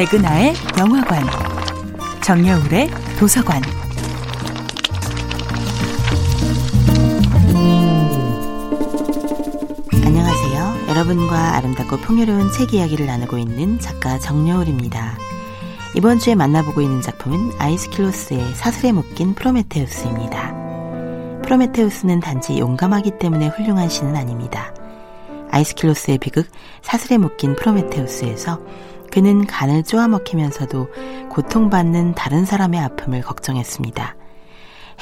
백은하의 영화관, 정여울의 도서관. 안녕하세요. 여러분과 아름답고 풍요로운 책 이야기를 나누고 있는 작가 정여울입니다. 이번 주에 만나보고 있는 작품은 아이스킬로스의 사슬에 묶인 프로메테우스입니다. 프로메테우스는 단지 용감하기 때문에 훌륭한 신은 아닙니다. 아이스킬로스의 비극 사슬에 묶인 프로메테우스에서 그는 간을 쪼아먹히면서도 고통받는 다른 사람의 아픔을 걱정했습니다.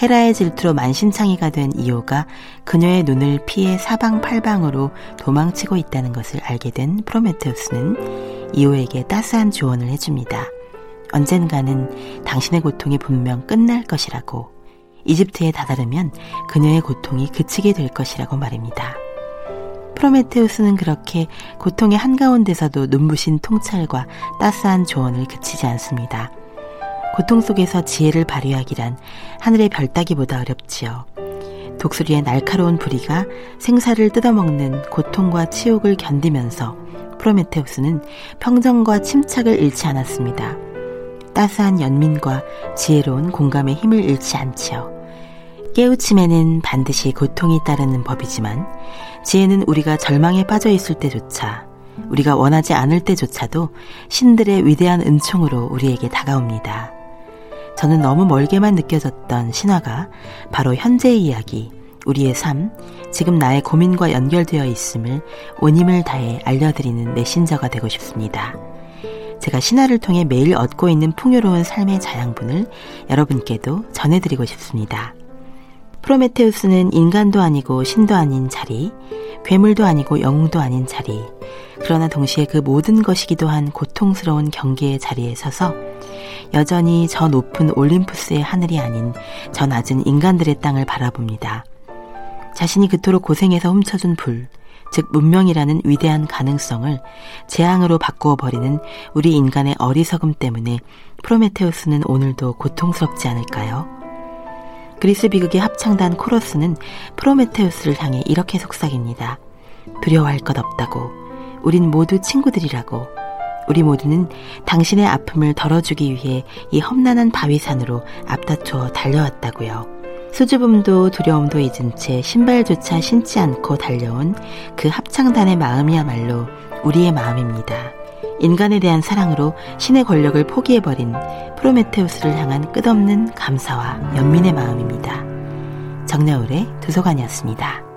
헤라의 질투로 만신창이가 된 이오가 그녀의 눈을 피해 사방팔방으로 도망치고 있다는 것을 알게 된 프로메테우스는 이오에게 따스한 조언을 해줍니다. 언젠가는 당신의 고통이 분명 끝날 것이라고 이집트에 다다르면 그녀의 고통이 그치게 될 것이라고 말입니다. 프로메테우스는 그렇게 고통의 한가운데서도 눈부신 통찰과 따스한 조언을 그치지 않습니다. 고통 속에서 지혜를 발휘하기란 하늘의 별 따기보다 어렵지요. 독수리의 날카로운 부리가 생사를 뜯어먹는 고통과 치욕을 견디면서 프로메테우스는 평정과 침착을 잃지 않았습니다. 따스한 연민과 지혜로운 공감의 힘을 잃지 않지요. 깨우침에는 반드시 고통이 따르는 법이지만 지혜는 우리가 절망에 빠져 있을 때조차 우리가 원하지 않을 때조차도 신들의 위대한 은총으로 우리에게 다가옵니다. 저는 너무 멀게만 느껴졌던 신화가 바로 현재의 이야기, 우리의 삶, 지금 나의 고민과 연결되어 있음을 온 힘을 다해 알려드리는 메신저가 되고 싶습니다. 제가 신화를 통해 매일 얻고 있는 풍요로운 삶의 자양분을 여러분께도 전해드리고 싶습니다. 프로메테우스는 인간도 아니고 신도 아닌 자리, 괴물도 아니고 영웅도 아닌 자리, 그러나 동시에 그 모든 것이기도 한 고통스러운 경계의 자리에 서서 여전히 저 높은 올림푸스의 하늘이 아닌 저 낮은 인간들의 땅을 바라봅니다. 자신이 그토록 고생해서 훔쳐준 불, 즉 문명이라는 위대한 가능성을 재앙으로 바꾸어 버리는 우리 인간의 어리석음 때문에 프로메테우스는 오늘도 고통스럽지 않을까요? 그리스 비극의 합창단 코러스는 프로메테우스를 향해 이렇게 속삭입니다. 두려워할 것 없다고. 우린 모두 친구들이라고. 우리 모두는 당신의 아픔을 덜어주기 위해 이 험난한 바위산으로 앞다투어 달려왔다고요. 수줍음도 두려움도 잊은 채 신발조차 신지 않고 달려온 그 합창단의 마음이야말로 우리의 마음입니다. 인간에 대한 사랑으로 신의 권력을 포기해버린 프로메테우스를 향한 끝없는 감사와 연민의 마음입니다. 정나울의 도서관이었습니다.